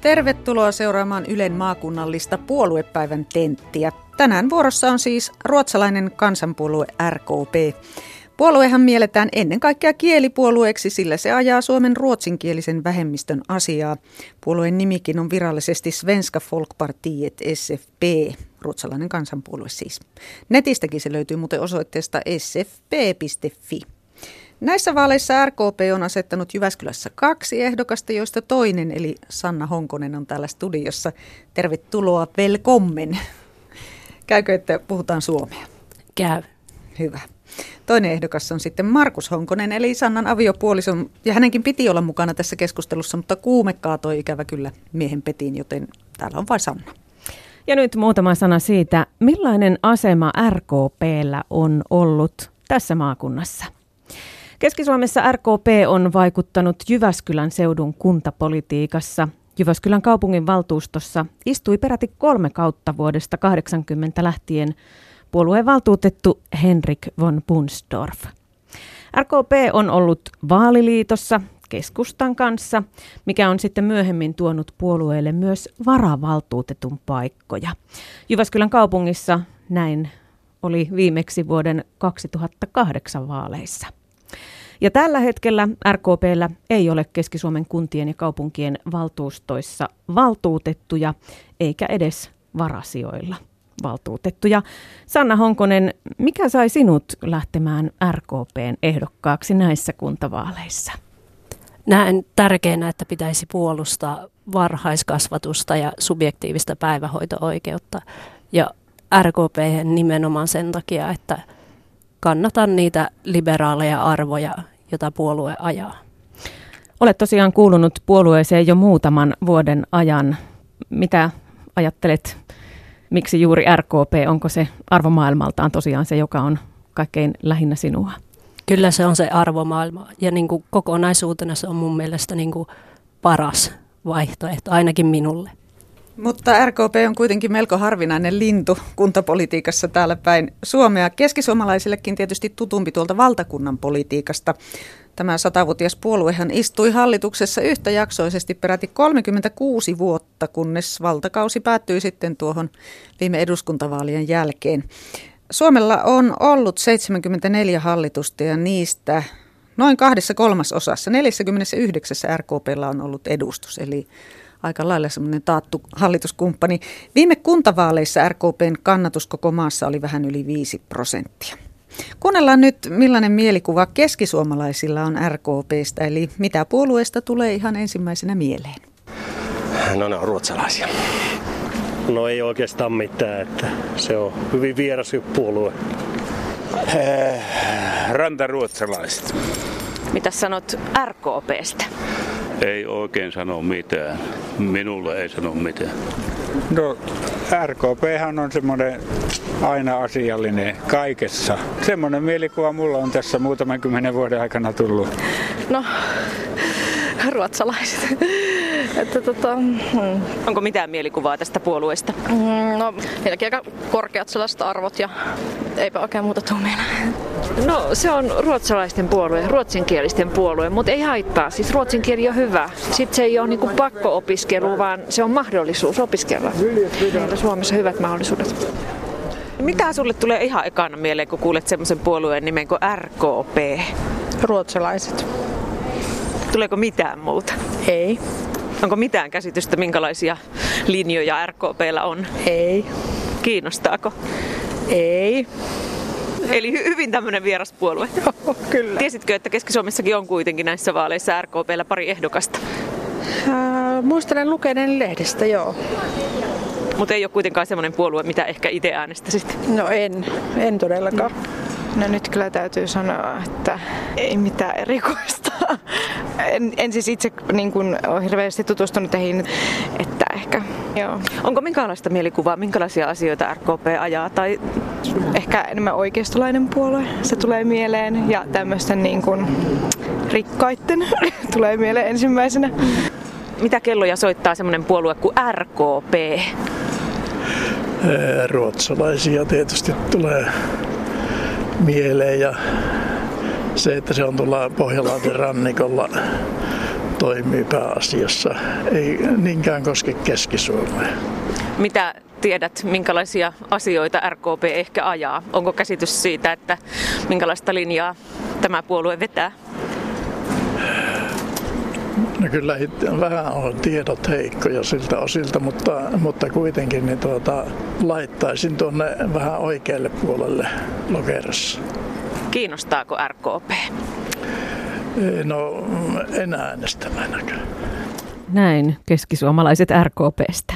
Tervetuloa seuraamaan Ylen maakunnallista puoluepäivän tenttiä. Tänään vuorossa on siis ruotsalainen kansanpuolue RKP. Puoluehan mielletään ennen kaikkea kielipuolueeksi, sillä se ajaa Suomen ruotsinkielisen vähemmistön asiaa. Puolueen nimikin on virallisesti Svenska Folkpartiet SFP, ruotsalainen kansanpuolue siis. Netistäkin se löytyy muuten osoitteesta sfp.fi. Näissä vaaleissa RKP on asettanut Jyväskylässä kaksi ehdokasta, joista toinen, eli Sanna Honkonen, on täällä studiossa. Tervetuloa, velkommen. Käykö, että puhutaan suomea? Käy. Hyvä. Toinen ehdokas on sitten Markus Honkonen, eli Sannan aviopuoliso, ja hänenkin piti olla mukana tässä keskustelussa, mutta kuume kaatoi ikävä kyllä miehen petiin, joten täällä on vain Sanna. Ja nyt muutama sana siitä, millainen asema RKPllä on ollut tässä maakunnassa. Keski-Suomessa RKP on vaikuttanut Jyväskylän seudun kuntapolitiikassa. Jyväskylän kaupungin valtuustossa istui peräti kolme kautta vuodesta 80 lähtien puolueen valtuutettu Henrik von Bunsdorf. RKP on ollut vaaliliitossa keskustan kanssa, mikä on sitten myöhemmin tuonut puolueelle myös varavaltuutetun paikkoja. Jyväskylän kaupungissa näin oli viimeksi vuoden 2008 vaaleissa. Ja tällä hetkellä RKPllä ei ole Keski-Suomen kuntien ja kaupunkien valtuustoissa valtuutettuja eikä edes varasijoilla valtuutettuja. Sanna Honkonen, mikä sai sinut lähtemään RKPn ehdokkaaksi näissä kuntavaaleissa? Näen tärkeänä, että pitäisi puolustaa varhaiskasvatusta ja subjektiivista päivähoito-oikeutta. Ja RKP nimenomaan sen takia, että kannatan niitä liberaaleja arvoja, joita puolue ajaa. Olet tosiaan kuulunut puolueeseen jo muutaman vuoden ajan. Mitä ajattelet, miksi juuri RKP, onko se arvomaailmaltaan tosiaan se, joka on kaikkein lähinnä sinua? Kyllä se on se arvomaailma ja niin kuin kokonaisuutena se on mun mielestä niin kuin paras vaihtoehto, ainakin minulle. Mutta RKP on kuitenkin melko harvinainen lintu kuntapolitiikassa täällä päin Suomea. Keskisuomalaisillekin tietysti tutumpi tuolta valtakunnan politiikasta. Tämä satavuotias puoluehan istui hallituksessa yhtäjaksoisesti peräti 36 vuotta, kunnes valtakausi päättyi sitten tuohon viime eduskuntavaalien jälkeen. Suomella on ollut 74 hallitusta ja niistä noin kahdessa kolmasosassa, 49 RKPllä on ollut edustus, eli aika lailla semmoinen taattu hallituskumppani. Viime kuntavaaleissa RKPn kannatus koko maassa oli vähän yli 5 prosenttia. Kuunnellaan nyt, millainen mielikuva keskisuomalaisilla on RKPstä, eli mitä puolueesta tulee ihan ensimmäisenä mieleen? No ne on ruotsalaisia. No ei oikeastaan mitään, että se on hyvin vieras puolue. Eh, rantaruotsalaiset. Mitä sanot RKPstä? Ei oikein sano mitään. Minulle ei sano mitään. No RKP on semmoinen aina asiallinen kaikessa. Semmoinen mielikuva mulla on tässä muutaman kymmenen vuoden aikana tullut. No, ruotsalaiset. Että tota, hmm. Onko mitään mielikuvaa tästä puolueesta? Mm, no, niilläkin aika korkeat sellaiset arvot ja eipä oikein muuta tuu mieleen. No se on ruotsalaisten puolue, ruotsinkielisten puolue, mutta ei haittaa. Siis ruotsin kieli on hyvä. Sitten se ei ole niinku pakko-opiskelu, vaan se on mahdollisuus opiskella. Meillä Suomessa hyvät mahdollisuudet. Mitä sulle tulee ihan ekana mieleen, kun kuulet semmoisen puolueen nimen kuin RKP? Ruotsalaiset. Tuleeko mitään muuta? Ei. Onko mitään käsitystä, minkälaisia linjoja RKPllä on? Ei. Kiinnostaako? Ei. Eli hy- hyvin tämmöinen vieras puolue. Joo, kyllä. Tiesitkö, että Keski-Suomessakin on kuitenkin näissä vaaleissa RKPllä pari ehdokasta? Äh, muistelen lukeiden lehdestä, joo. Mutta ei ole kuitenkaan semmoinen puolue, mitä ehkä itse äänestäisit. No en, en todellakaan. No nyt kyllä täytyy sanoa, että ei mitään erikoista. En, en siis itse niin kuin, ole hirveästi tutustunut teihin, että ehkä joo. Onko minkälaista mielikuvaa, minkälaisia asioita RKP ajaa? Tai... Ehkä enemmän oikeistolainen puolue, se tulee mieleen. Ja tämmöisten niin kuin, rikkaitten tulee mieleen ensimmäisenä. Mitä kelloja soittaa semmoinen puolue kuin RKP? Ruotsalaisia tietysti tulee mieleen ja se, että se on tuolla Pohjanlahden rannikolla toimii pääasiassa. Ei niinkään koske Keski-Suomea. Mitä tiedät, minkälaisia asioita RKP ehkä ajaa? Onko käsitys siitä, että minkälaista linjaa tämä puolue vetää? No kyllä vähän on tiedot heikkoja siltä osilta, mutta, mutta kuitenkin niin tuota, laittaisin tuonne vähän oikealle puolelle lokerossa. Kiinnostaako RKP? No en äänestä ainakaan. Näin keskisuomalaiset RKPstä.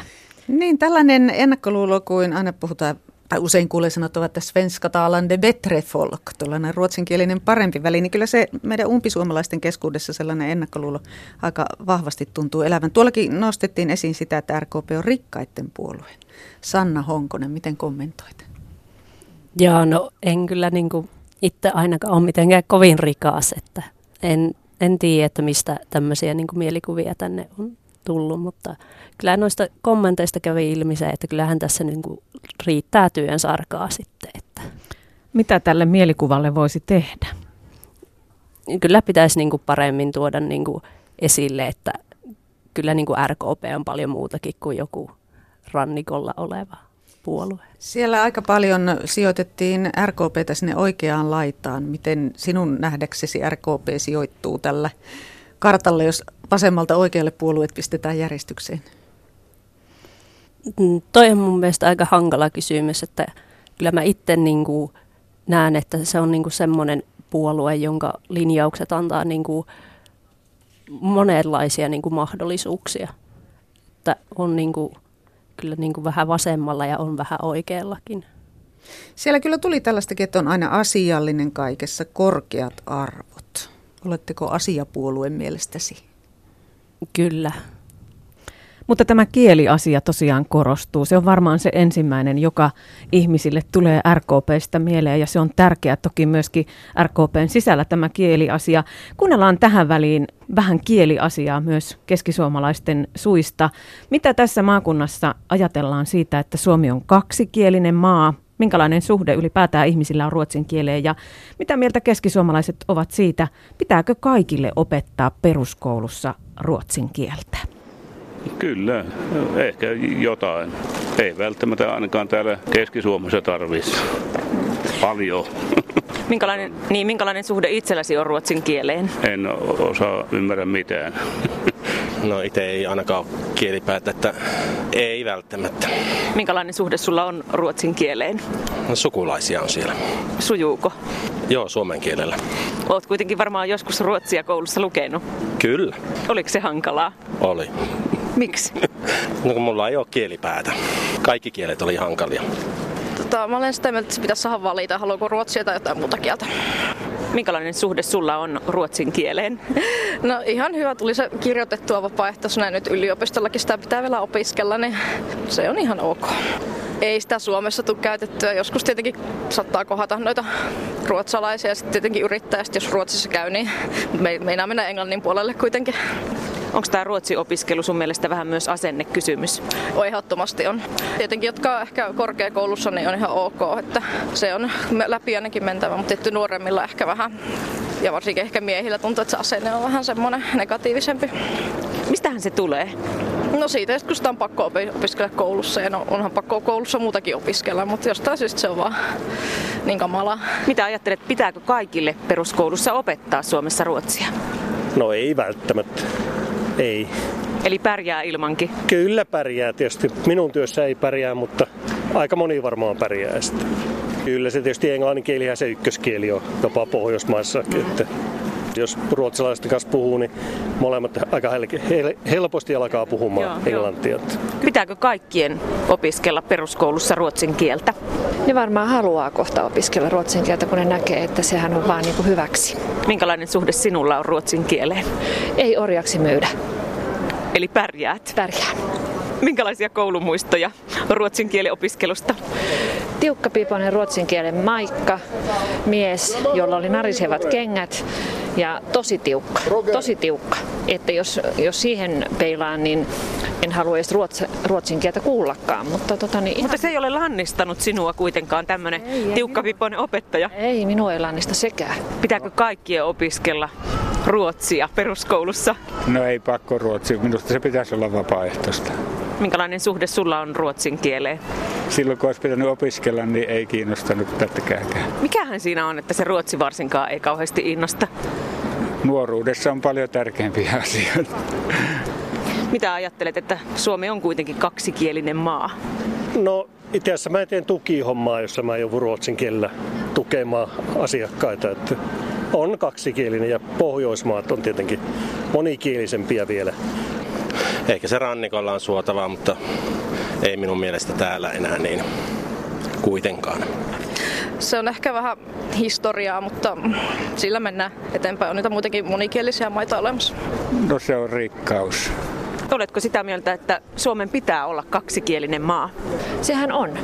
Niin, tällainen ennakkoluulo kuin aina puhutaan tai usein kuulee sanottavat, että svenska talande bättre folk, tuollainen ruotsinkielinen parempi väli, niin kyllä se meidän umpisuomalaisten keskuudessa sellainen ennakkoluulo aika vahvasti tuntuu elävän. Tuollakin nostettiin esiin sitä, että RKP on rikkaiden puolue. Sanna Honkonen, miten kommentoit? Joo, no en kyllä niin kuin itse ainakaan ole mitenkään kovin rikas, että en, en tiedä, että mistä tämmöisiä niin kuin mielikuvia tänne on tullut, mutta kyllä noista kommenteista kävi ilmi se, että kyllähän tässä niin kuin riittää työn sarkaa sitten. Että. Mitä tälle mielikuvalle voisi tehdä? Kyllä pitäisi niin kuin paremmin tuoda niin kuin esille, että kyllä niin kuin RKP on paljon muutakin kuin joku rannikolla oleva puolue. Siellä aika paljon sijoitettiin RKPtä sinne oikeaan laitaan. Miten sinun nähdäksesi RKP sijoittuu tällä kartalle, jos vasemmalta oikealle puolueet pistetään järjestykseen? Mm, toi on mun mielestä aika hankala kysymys, että kyllä mä itse niin kuin näen, että se on niin kuin semmoinen puolue, jonka linjaukset antaa niin kuin monenlaisia niin kuin mahdollisuuksia. Että on niin kuin, kyllä niin kuin vähän vasemmalla ja on vähän oikeallakin. Siellä kyllä tuli tällaistakin, että on aina asiallinen kaikessa korkeat arvot. Oletteko asiapuolueen mielestäsi? Kyllä. Mutta tämä kieliasia tosiaan korostuu. Se on varmaan se ensimmäinen, joka ihmisille tulee RKPstä mieleen ja se on tärkeää toki myöskin RKPn sisällä tämä kieliasia. Kuunnellaan tähän väliin vähän kieliasiaa myös keskisuomalaisten suista. Mitä tässä maakunnassa ajatellaan siitä, että Suomi on kaksikielinen maa? Minkälainen suhde ylipäätään ihmisillä on ruotsin kieleen ja mitä mieltä keskisuomalaiset ovat siitä, pitääkö kaikille opettaa peruskoulussa ruotsin kieltä? Kyllä, ehkä jotain. Ei välttämättä ainakaan täällä Keski-Suomessa tarvitsisi paljon. Minkälainen, niin, minkälainen suhde itselläsi on ruotsin kieleen? En osaa ymmärrä mitään. No itse ei ainakaan ole kielipäätä, että ei välttämättä. Minkälainen suhde sulla on ruotsin kieleen? No, sukulaisia on siellä. Sujuuko? Joo, suomen kielellä. Oot kuitenkin varmaan joskus ruotsia koulussa lukenut. Kyllä. Oliko se hankalaa? Oli. Miksi? No kun mulla ei ole kielipäätä. Kaikki kielet oli hankalia. Tota, mä olen sitä mieltä, että se pitäisi saada valita, haluanko ruotsia tai jotain muuta kieltä. Minkälainen suhde sulla on ruotsin kieleen? No ihan hyvä, tuli se kirjoitettua vapaaehtoisena nyt yliopistollakin sitä pitää vielä opiskella, niin se on ihan ok. Ei sitä Suomessa tule käytettyä. Joskus tietenkin saattaa kohdata noita ruotsalaisia ja sitten tietenkin yrittäjästi, jos Ruotsissa käy, niin me, meinaa mennä englannin puolelle kuitenkin. Onko tämä ruotsi-opiskelu sun mielestä vähän myös asennekysymys? O, ehdottomasti on. Tietenkin, jotka ehkä korkeakoulussa, niin on ihan ok, että se on läpi ainakin mentävä, mutta tietty nuoremmilla ehkä vähän ja varsinkin ehkä miehillä tuntuu, että se asenne on vähän semmoinen negatiivisempi. Mistähän se tulee? No siitä, kun sitä on pakko opiskella koulussa ja no, onhan pakko koulussa muutakin opiskella, mutta jostain syystä se on vaan niin kamala. Mitä ajattelet, pitääkö kaikille peruskoulussa opettaa Suomessa ruotsia? No ei välttämättä. Ei. Eli pärjää ilmankin? Kyllä pärjää tietysti. Minun työssä ei pärjää, mutta aika moni varmaan pärjää sitten. Kyllä se tietysti englanninkielihän se ykköskieli on jopa Pohjoismaissa. Että jos ruotsalaisten kanssa puhuu, niin molemmat aika helposti alkaa puhumaan joo, englantia. Joo. Pitääkö kaikkien opiskella peruskoulussa ruotsin kieltä? Ne varmaan haluaa kohta opiskella ruotsin kieltä, kun ne näkee, että sehän on vaan niin kuin hyväksi. Minkälainen suhde sinulla on ruotsin kieleen? Ei orjaksi myydä. Eli pärjäät? Pärjään. Minkälaisia koulumuistoja ruotsin kielen opiskelusta? Tiukkapiipoinen ruotsin kielen maikka, mies, jolla oli narisevat kengät ja tosi tiukka, tosi tiukka. Että jos, jos siihen peilaan, niin en halua edes ruotsa, ruotsin kieltä kuullakaan. Mutta, tota, niin ihan... mutta se ei ole lannistanut sinua kuitenkaan tämmöinen tiukkapipoinen opettaja. Ei, minua ei lannista sekään. Pitääkö kaikkien opiskella ruotsia peruskoulussa? No ei pakko ruotsia, minusta se pitäisi olla vapaaehtoista. Minkälainen suhde sulla on ruotsin kieleen? Silloin kun olisi pitänyt opiskella, niin ei kiinnostanut pätkääkään. Mikähän siinä on, että se ruotsi varsinkaan ei kauheasti innosta? Nuoruudessa on paljon tärkeämpiä asioita. Mitä ajattelet, että Suomi on kuitenkin kaksikielinen maa? No itse asiassa mä teen tukihommaa, jossa mä joudun ruotsin kielellä tukemaan asiakkaita. Että on kaksikielinen ja Pohjoismaat on tietenkin monikielisempiä vielä. Eikä se rannikolla on suotavaa, mutta ei minun mielestä täällä enää niin kuitenkaan. Se on ehkä vähän historiaa, mutta sillä mennään eteenpäin. On niitä muutenkin monikielisiä maita olemassa. No se on rikkaus. Oletko sitä mieltä, että Suomen pitää olla kaksikielinen maa? Sehän on.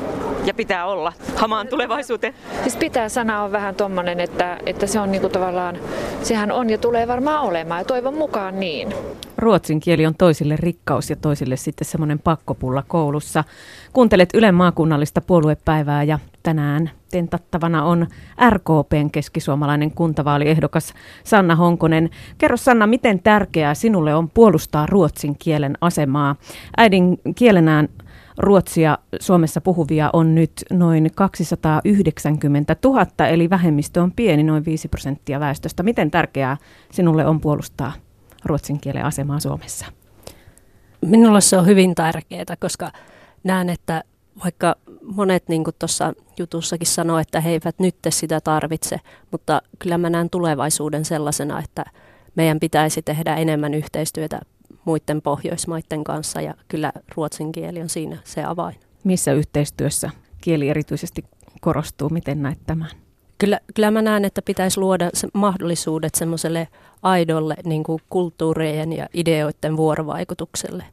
Ja pitää olla hamaan tulevaisuuteen? Siis pitää sana on vähän tommonen, että, että se on niinku tavallaan, sehän on ja tulee varmaan olemaan ja toivon mukaan niin. Ruotsin kieli on toisille rikkaus ja toisille sitten semmoinen pakkopulla koulussa. Kuuntelet Ylen maakunnallista puoluepäivää ja tänään tentattavana on RKPn keskisuomalainen kuntavaaliehdokas Sanna Honkonen. Kerro Sanna, miten tärkeää sinulle on puolustaa ruotsin kielen asemaa? Äidin kielenään ruotsia Suomessa puhuvia on nyt noin 290 000, eli vähemmistö on pieni, noin 5 prosenttia väestöstä. Miten tärkeää sinulle on puolustaa ruotsin kielen asemaa Suomessa? Minulle se on hyvin tärkeää, koska näen, että vaikka monet niin tuossa jutussakin sanoo, että he eivät nyt sitä tarvitse, mutta kyllä mä näen tulevaisuuden sellaisena, että meidän pitäisi tehdä enemmän yhteistyötä muiden Pohjoismaiden kanssa ja kyllä ruotsin kieli on siinä se avain. Missä yhteistyössä kieli erityisesti korostuu? Miten näet tämän? Kyllä, kyllä mä näen, että pitäisi luoda se mahdollisuudet semmoiselle aidolle niin kuin kulttuurien ja ideoiden vuorovaikutukselle.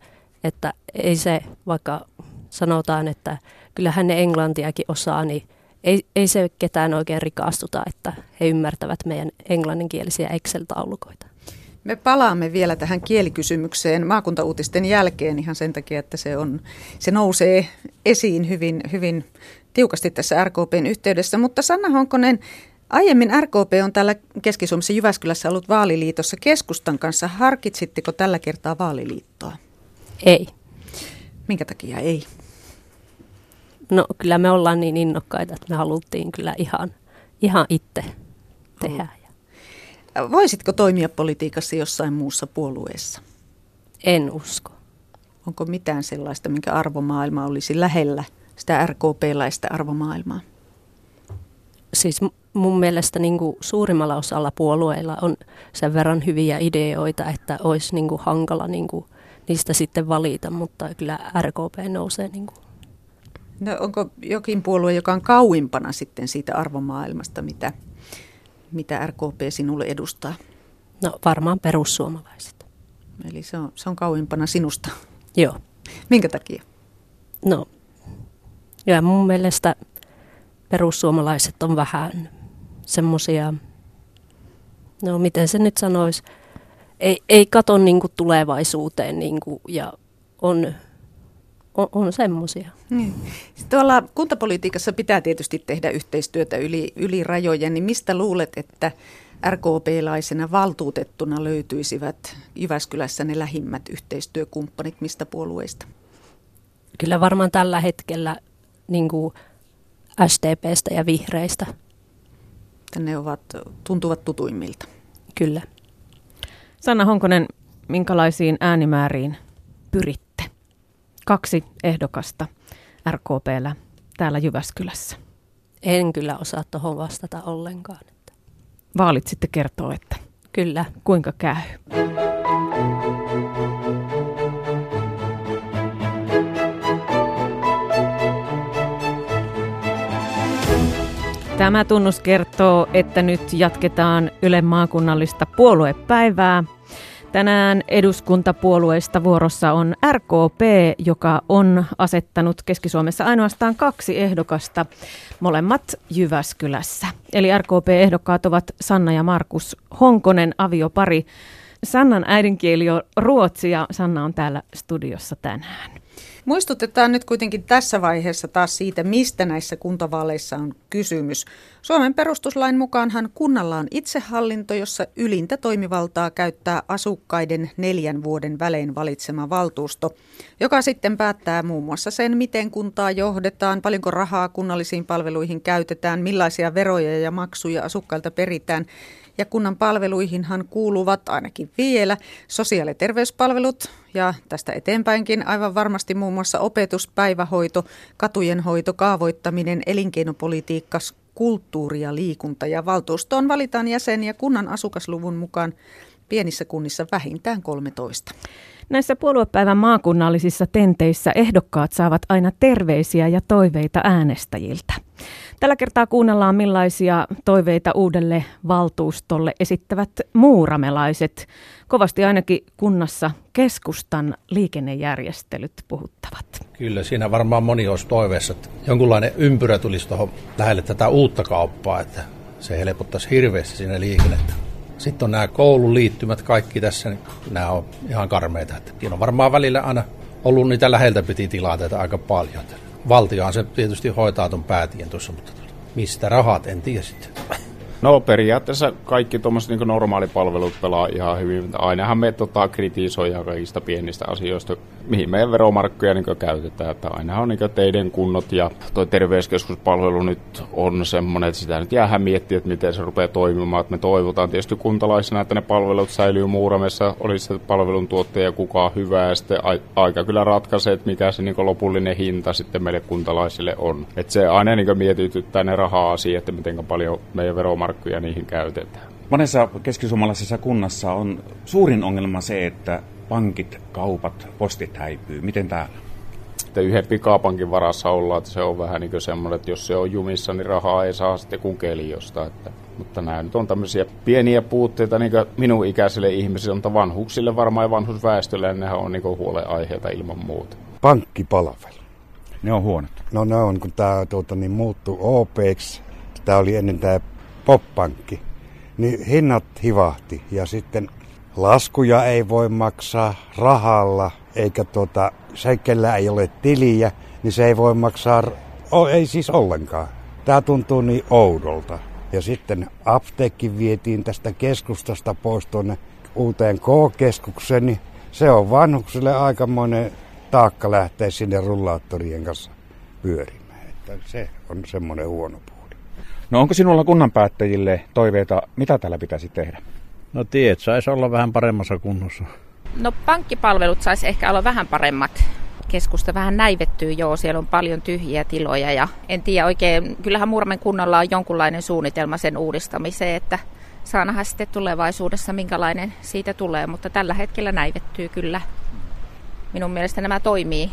Että ei se, vaikka sanotaan, että kyllähän ne englantiakin osaa, niin ei, ei se ketään oikein rikastuta, että he ymmärtävät meidän englanninkielisiä Excel-taulukoita. Me palaamme vielä tähän kielikysymykseen maakuntauutisten jälkeen ihan sen takia, että se, on, se nousee esiin hyvin, hyvin tiukasti tässä RKPn yhteydessä. Mutta Sanna Honkonen, aiemmin RKP on täällä Keski-Suomessa Jyväskylässä ollut vaaliliitossa keskustan kanssa. Harkitsitteko tällä kertaa vaaliliittoa? Ei. Minkä takia ei? No kyllä me ollaan niin innokkaita, että me haluttiin kyllä ihan, ihan itse tehdä. Voisitko toimia politiikassa jossain muussa puolueessa? En usko. Onko mitään sellaista, minkä arvomaailma olisi lähellä sitä RKP-läistä arvomaailmaa? Siis mun mielestä niin kuin suurimmalla osalla puolueilla on sen verran hyviä ideoita, että olisi niin kuin hankala niin kuin niistä sitten valita, mutta kyllä RKP nousee. Niin kuin. No, onko jokin puolue, joka on kauimpana sitten siitä arvomaailmasta, mitä mitä RKP sinulle edustaa? No varmaan perussuomalaiset. Eli se on, se on kauimpana sinusta? Joo. Minkä takia? No, ja mun mielestä perussuomalaiset on vähän semmoisia, no miten se nyt sanoisi, ei, ei kato niinku tulevaisuuteen niinku, ja on on, on semmoisia. Niin. Tuolla kuntapolitiikassa pitää tietysti tehdä yhteistyötä yli, yli rajojen, niin mistä luulet, että RKP-laisena valtuutettuna löytyisivät Jyväskylässä ne lähimmät yhteistyökumppanit mistä puolueista? Kyllä varmaan tällä hetkellä niin kuin STPstä ja vihreistä. Ne ovat, tuntuvat tutuimmilta. Kyllä. Sanna Honkonen, minkälaisiin äänimääriin pyrit? Kaksi ehdokasta RKPllä täällä Jyväskylässä? En kyllä osaa tuohon vastata ollenkaan. Vaalit sitten kertoo, että kyllä. kuinka käy. Tämä tunnus kertoo, että nyt jatketaan Ylen maakunnallista puoluepäivää – Tänään eduskuntapuolueista vuorossa on RKP, joka on asettanut Keski-Suomessa ainoastaan kaksi ehdokasta, molemmat Jyväskylässä. Eli RKP-ehdokkaat ovat Sanna ja Markus Honkonen, aviopari. Sannan äidinkieli on ruotsi ja Sanna on täällä studiossa tänään. Muistutetaan nyt kuitenkin tässä vaiheessa taas siitä, mistä näissä kuntavaaleissa on kysymys. Suomen perustuslain mukaanhan kunnalla on itsehallinto, jossa ylintä toimivaltaa käyttää asukkaiden neljän vuoden välein valitsema valtuusto, joka sitten päättää muun muassa sen, miten kuntaa johdetaan, paljonko rahaa kunnallisiin palveluihin käytetään, millaisia veroja ja maksuja asukkailta peritään ja kunnan palveluihinhan kuuluvat ainakin vielä sosiaali- ja terveyspalvelut ja tästä eteenpäinkin aivan varmasti muun muassa opetus, päivähoito, katujen hoito, kaavoittaminen, elinkeinopolitiikka, kulttuuri ja liikunta. Ja valtuustoon valitaan jäseniä kunnan asukasluvun mukaan pienissä kunnissa vähintään 13. Näissä puoluepäivän maakunnallisissa tenteissä ehdokkaat saavat aina terveisiä ja toiveita äänestäjiltä. Tällä kertaa kuunnellaan millaisia toiveita uudelle valtuustolle esittävät muuramelaiset. Kovasti ainakin kunnassa keskustan liikennejärjestelyt puhuttavat. Kyllä, siinä varmaan moni olisi toiveessa, että jonkunlainen ympyrä tulisi tuohon lähelle tätä uutta kauppaa, että se helpottaisi hirveästi siinä liikennettä. Sitten on nämä koulun liittymät kaikki tässä, niin nämä on ihan karmeita. Että siinä on varmaan välillä aina ollut niitä läheltä piti tilanteita aika paljon. Valtiohan se tietysti hoitaa tuon päätien tuossa, mutta mistä rahat en tiedä sitten. No periaatteessa kaikki tuommoiset niin normaalipalvelut pelaa ihan hyvin. Ainahan me tota, kritisoidaan kaikista pienistä asioista, mihin meidän veromarkkoja niin käytetään. Että aina on niin teidän kunnot ja tuo terveyskeskuspalvelu nyt on semmoinen, että sitä nyt jäähän miettiä, että miten se rupeaa toimimaan. Että me toivotaan tietysti kuntalaisena, että ne palvelut säilyy Muuramessa, olisi se palveluntuottaja kukaan hyvä ja sitten aika kyllä ratkaisee, että mikä se niin lopullinen hinta sitten meille kuntalaisille on. Että se aina niin mietityttää ne raha-asiat, että miten paljon meidän veromarkkoja niihin käytetään. Monessa keskisuomalaisessa kunnassa on suurin ongelma se, että pankit, kaupat, postit häipyy. Miten täällä? Sitten yhden pikapankin varassa ollaan, että se on vähän niin kuin semmoinen, että jos se on jumissa, niin rahaa ei saa sitten kun keliosta. Että, mutta nämä nyt on tämmöisiä pieniä puutteita niin minun ikäisille ihmisille, mutta vanhuksille varmaan ja vanhusväestölle, niin nehän on niin huoleaiheita ilman muuta. Pankkipalvelu. Ne on huonot. No ne on, kun tämä tuota, niin muuttui OPEX, tämä oli ennen tämä poppankki, niin hinnat hivahti ja sitten laskuja ei voi maksaa rahalla, eikä tuota, se, kellä ei ole tiliä, niin se ei voi maksaa, o, ei siis ollenkaan. Tämä tuntuu niin oudolta. Ja sitten apteekki vietiin tästä keskustasta pois tuonne uuteen K-keskukseen, niin se on vanhuksille aikamoinen taakka lähteä sinne rullaattorien kanssa pyörimään. Että se on semmoinen huono puoli. No onko sinulla kunnanpäättäjille toiveita, mitä täällä pitäisi tehdä? No tiet saisi olla vähän paremmassa kunnossa. No pankkipalvelut saisi ehkä olla vähän paremmat. Keskusta vähän näivettyy joo, siellä on paljon tyhjiä tiloja ja en tiedä oikein, kyllähän Murmen kunnalla on jonkunlainen suunnitelma sen uudistamiseen, että saa nähdä sitten tulevaisuudessa minkälainen siitä tulee, mutta tällä hetkellä näivettyy kyllä. Minun mielestä nämä toimii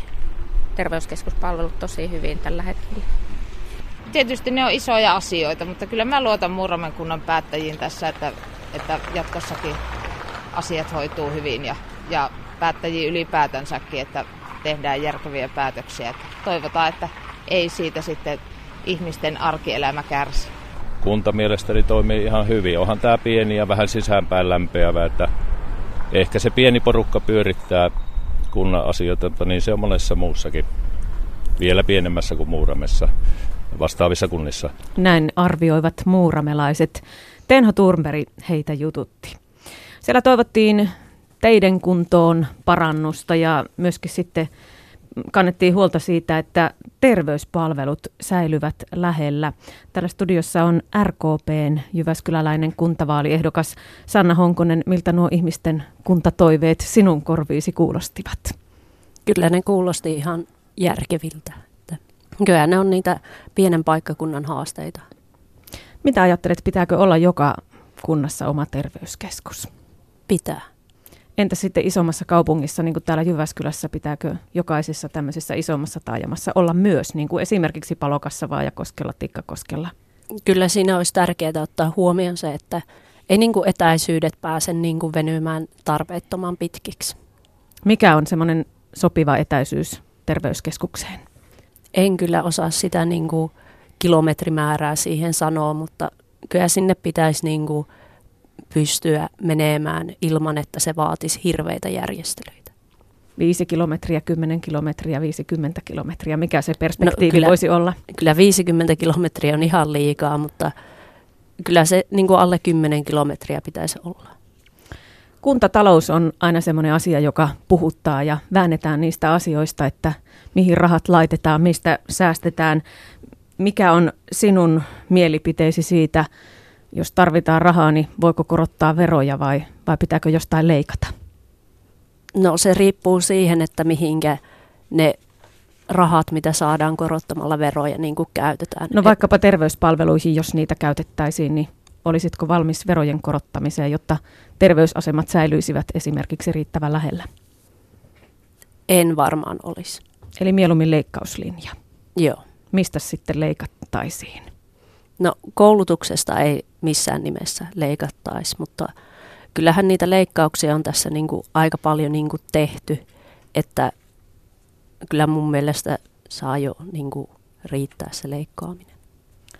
terveyskeskuspalvelut tosi hyvin tällä hetkellä. Tietysti ne on isoja asioita, mutta kyllä mä luotan Murmen kunnan päättäjiin tässä, että että jatkossakin asiat hoituu hyvin ja, ja päättäjiä ylipäätänsäkin, että tehdään järkeviä päätöksiä. Että toivotaan, että ei siitä sitten ihmisten arkielämä kärsi. Kunta mielestäni toimii ihan hyvin. Onhan tämä pieni ja vähän sisäänpäin lämpeävä, että ehkä se pieni porukka pyörittää kunnan asioita, mutta niin se on monessa muussakin. Vielä pienemmässä kuin Muuramessa vastaavissa kunnissa. Näin arvioivat muuramelaiset. Tenho Turmeri heitä jututti. Siellä toivottiin teiden kuntoon parannusta ja myöskin sitten kannettiin huolta siitä, että terveyspalvelut säilyvät lähellä. Täällä studiossa on RKPn Jyväskyläläinen kuntavaaliehdokas Sanna Honkonen. Miltä nuo ihmisten kuntatoiveet sinun korviisi kuulostivat? Kyllä ne kuulosti ihan järkeviltä. Kyllä ne on niitä pienen paikkakunnan haasteita. Mitä ajattelet, pitääkö olla joka kunnassa oma terveyskeskus? Pitää. Entä sitten isommassa kaupungissa, niin kuin täällä Jyväskylässä, pitääkö jokaisessa tämmöisessä isommassa taajamassa olla myös, niin kuin esimerkiksi Palokassa, Vaajakoskella, Tikkakoskella? Kyllä siinä olisi tärkeää ottaa huomioon se, että ei niin kuin etäisyydet pääse niin kuin venymään tarpeettoman pitkiksi. Mikä on semmoinen sopiva etäisyys terveyskeskukseen? En kyllä osaa sitä niin kuin kilometrimäärää siihen sanoa, mutta kyllä sinne pitäisi niin kuin pystyä menemään ilman, että se vaatisi hirveitä järjestelyitä. 5 kilometriä, 10 kilometriä, 50 kilometriä? Mikä se perspektiivi no, kyllä, voisi olla? Kyllä 50 kilometriä on ihan liikaa, mutta kyllä se niin kuin alle 10 kilometriä pitäisi olla. Kuntatalous on aina semmoinen asia, joka puhuttaa ja väännetään niistä asioista, että mihin rahat laitetaan, mistä säästetään. Mikä on sinun mielipiteesi siitä, jos tarvitaan rahaa, niin voiko korottaa veroja vai, vai pitääkö jostain leikata? No se riippuu siihen, että mihinkä ne rahat, mitä saadaan korottamalla veroja, niin kuin käytetään. No vaikkapa terveyspalveluihin, jos niitä käytettäisiin, niin olisitko valmis verojen korottamiseen, jotta terveysasemat säilyisivät esimerkiksi riittävän lähellä? En varmaan olisi. Eli mieluummin leikkauslinja. Joo. Mistä sitten leikattaisiin? No koulutuksesta ei missään nimessä leikattaisi, mutta kyllähän niitä leikkauksia on tässä niin kuin aika paljon niin kuin tehty, että kyllä mun mielestä saa jo niin kuin riittää se leikkaaminen.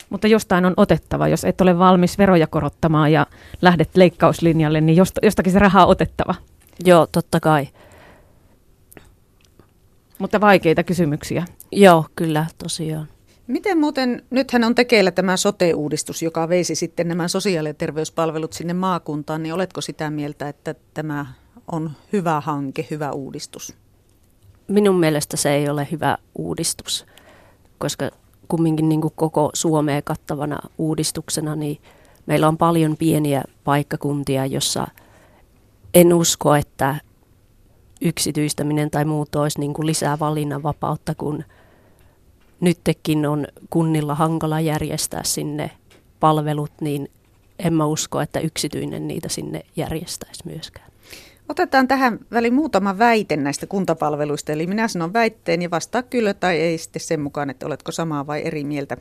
Mutta jostain on otettava. Jos et ole valmis veroja korottamaan ja lähdet leikkauslinjalle, niin jostakin se rahaa otettava. Joo, totta kai. Mutta vaikeita kysymyksiä. Joo, kyllä, tosiaan. Miten muuten, nythän on tekeillä tämä sote-uudistus, joka veisi sitten nämä sosiaali- ja terveyspalvelut sinne maakuntaan, niin oletko sitä mieltä, että tämä on hyvä hanke, hyvä uudistus? Minun mielestä se ei ole hyvä uudistus, koska kumminkin niin kuin koko Suomea kattavana uudistuksena, niin meillä on paljon pieniä paikkakuntia, jossa en usko, että yksityistäminen tai muut olisi niin kuin lisää valinnanvapautta, kun nytkin on kunnilla hankala järjestää sinne palvelut, niin en mä usko, että yksityinen niitä sinne järjestäisi myöskään. Otetaan tähän väliin muutama väite näistä kuntapalveluista. Eli minä sanon väitteen ja vastaa kyllä tai ei sitten sen mukaan, että oletko samaa vai eri mieltä.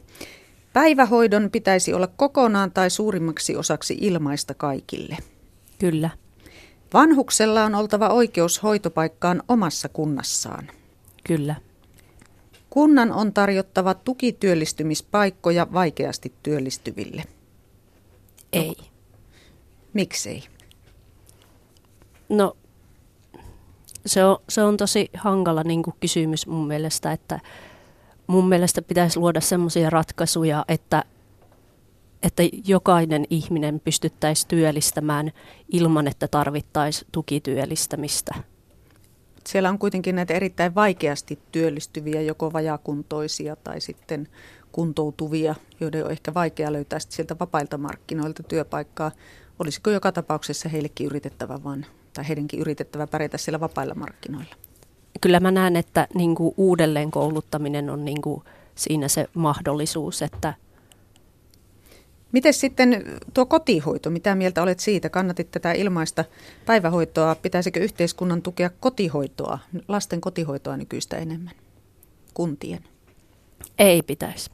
Päivähoidon pitäisi olla kokonaan tai suurimmaksi osaksi ilmaista kaikille. Kyllä. Vanhuksella on oltava oikeus hoitopaikkaan omassa kunnassaan. Kyllä. Kunnan on tarjottava tukityöllistymispaikkoja vaikeasti työllistyville. Ei. Miksei? No se on, se on tosi hankala niin kuin kysymys mun mielestä, että mun mielestä pitäisi luoda semmoisia ratkaisuja, että, että jokainen ihminen pystyttäisi työllistämään ilman, että tarvittaisi tukityöllistämistä. Siellä on kuitenkin näitä erittäin vaikeasti työllistyviä, joko vajakuntoisia tai sitten kuntoutuvia, joiden on ehkä vaikea löytää sieltä vapailta markkinoilta työpaikkaa. Olisiko joka tapauksessa heillekin yritettävä vaan tai heidänkin yritettävä pärjätä siellä vapailla markkinoilla? Kyllä mä näen, että niin kuin uudelleen kouluttaminen on niin kuin siinä se mahdollisuus, että Miten sitten tuo kotihoito, mitä mieltä olet siitä? Kannatit tätä ilmaista päivähoitoa. Pitäisikö yhteiskunnan tukea kotihoitoa, lasten kotihoitoa nykyistä enemmän kuntien? Ei pitäisi.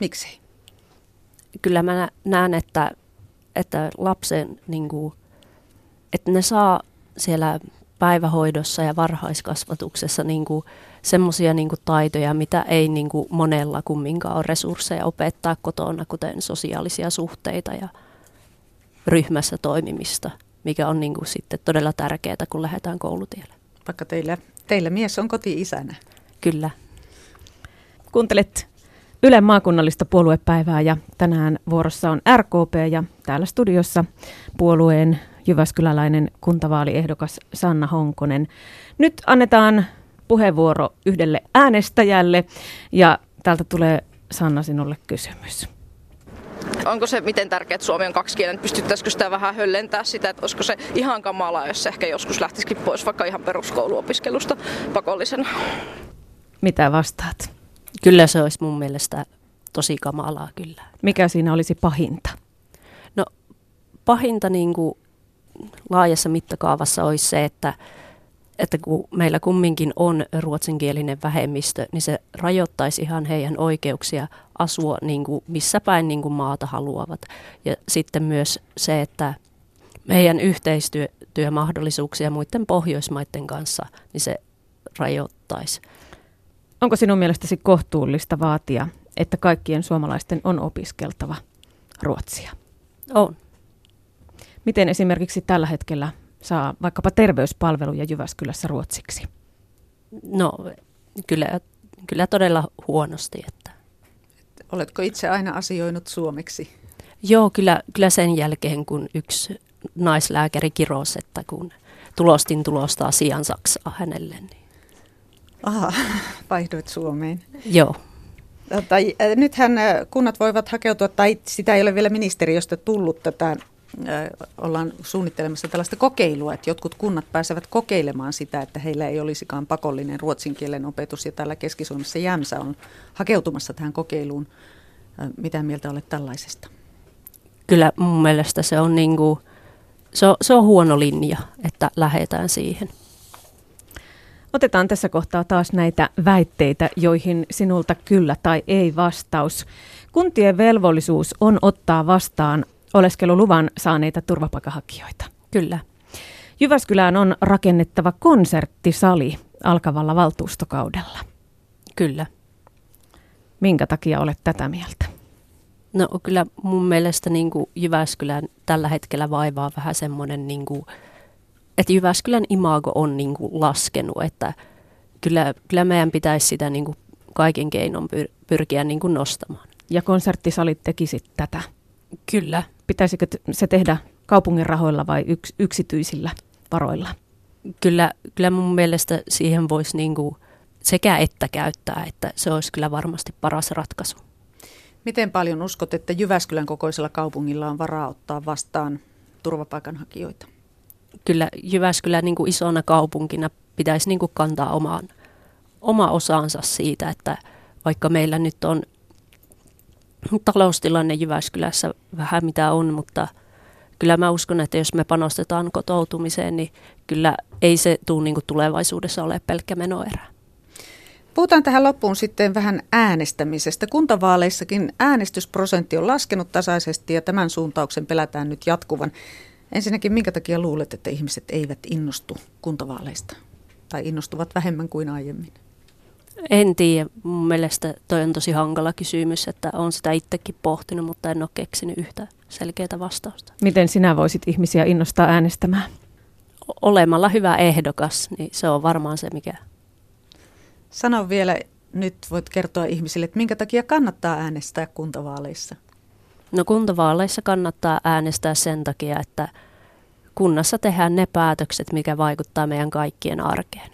Miksi? Kyllä mä näen, että, että lapsen niin kuin, että ne saa siellä päivähoidossa ja varhaiskasvatuksessa niin kuin semmoisia niin taitoja, mitä ei niin kuin monella kumminkaan ole resursseja opettaa kotona, kuten sosiaalisia suhteita ja ryhmässä toimimista, mikä on niin kuin sitten todella tärkeää, kun lähdetään koulutielle. Vaikka teillä, teillä mies on koti-isänä. Kyllä. Kuuntelet Ylen maakunnallista puoluepäivää ja tänään vuorossa on RKP ja täällä studiossa puolueen Jyväskyläläinen kuntavaaliehdokas Sanna Honkonen. Nyt annetaan puheenvuoro yhdelle äänestäjälle ja täältä tulee Sanna sinulle kysymys. Onko se miten tärkeää, että Suomi on kaksikielinen? Pystyttäisikö sitä vähän höllentää sitä, että olisiko se ihan kamalaa, jos se ehkä joskus lähtisikin pois vaikka ihan peruskouluopiskelusta pakollisena? Mitä vastaat? Kyllä se olisi mun mielestä tosi kamalaa kyllä. Mikä siinä olisi pahinta? No pahinta niin kuin laajassa mittakaavassa olisi se, että, että kun meillä kumminkin on ruotsinkielinen vähemmistö, niin se rajoittaisi ihan heidän oikeuksia asua niin kuin missä päin niin kuin maata haluavat. Ja sitten myös se, että meidän yhteistyömahdollisuuksia muiden Pohjoismaiden kanssa, niin se rajoittaisi. Onko sinun mielestäsi kohtuullista vaatia, että kaikkien suomalaisten on opiskeltava ruotsia? On. Miten esimerkiksi tällä hetkellä saa vaikkapa terveyspalveluja Jyväskylässä ruotsiksi? No kyllä, kyllä todella huonosti. Että. Oletko itse aina asioinut suomeksi? Joo, kyllä, kyllä sen jälkeen, kun yksi naislääkäri kirosi, että kun tulostin tulosta asian Saksaa hänelle. Niin. Aha, vaihdoit Suomeen. Joo. Tai, äh, nythän äh, kunnat voivat hakeutua, tai sitä ei ole vielä ministeriöstä tullut tätä, ollaan suunnittelemassa tällaista kokeilua, että jotkut kunnat pääsevät kokeilemaan sitä, että heillä ei olisikaan pakollinen ruotsin kielen opetus, ja täällä Keski-Suomessa Jämsä on hakeutumassa tähän kokeiluun. Mitä mieltä olet tällaisesta? Kyllä mun mielestä se on, niin kuin, se on, se on huono linja, että lähdetään siihen. Otetaan tässä kohtaa taas näitä väitteitä, joihin sinulta kyllä tai ei vastaus. Kuntien velvollisuus on ottaa vastaan oleskeluluvan saaneita turvapaikanhakijoita. Kyllä. Jyväskylään on rakennettava konserttisali alkavalla valtuustokaudella. Kyllä. Minkä takia olet tätä mieltä? No kyllä mun mielestä niin kuin Jyväskylän tällä hetkellä vaivaa vähän semmoinen niin kuin että Jyväskylän imago on niin kuin laskenut, että kyllä, kyllä meidän pitäisi sitä niin kuin kaiken keinon pyr- pyrkiä niin kuin nostamaan. Ja konserttisalit tekisit tätä? Kyllä. Pitäisikö se tehdä kaupungin rahoilla vai yks, yksityisillä varoilla? Kyllä, kyllä mun mielestä siihen voisi niin kuin sekä että käyttää, että se olisi kyllä varmasti paras ratkaisu. Miten paljon uskot, että Jyväskylän kokoisella kaupungilla on varaa ottaa vastaan turvapaikanhakijoita? kyllä Jyväskylä niin kuin isona kaupunkina pitäisi niin kuin kantaa omaan, oma osansa siitä, että vaikka meillä nyt on taloustilanne Jyväskylässä vähän mitä on, mutta kyllä mä uskon, että jos me panostetaan kotoutumiseen, niin kyllä ei se tule niin tulevaisuudessa ole pelkkä menoerä. Puhutaan tähän loppuun sitten vähän äänestämisestä. Kuntavaaleissakin äänestysprosentti on laskenut tasaisesti ja tämän suuntauksen pelätään nyt jatkuvan. Ensinnäkin, minkä takia luulet, että ihmiset eivät innostu kuntavaaleista tai innostuvat vähemmän kuin aiemmin? En tiedä. Mun mielestä toi on tosi hankala kysymys, että on sitä itsekin pohtinut, mutta en ole keksinyt yhtä selkeää vastausta. Miten sinä voisit ihmisiä innostaa äänestämään? Olemalla hyvä ehdokas, niin se on varmaan se, mikä... Sano vielä, nyt voit kertoa ihmisille, että minkä takia kannattaa äänestää kuntavaaleissa? No kuntavaaleissa kannattaa äänestää sen takia, että kunnassa tehdään ne päätökset, mikä vaikuttaa meidän kaikkien arkeen.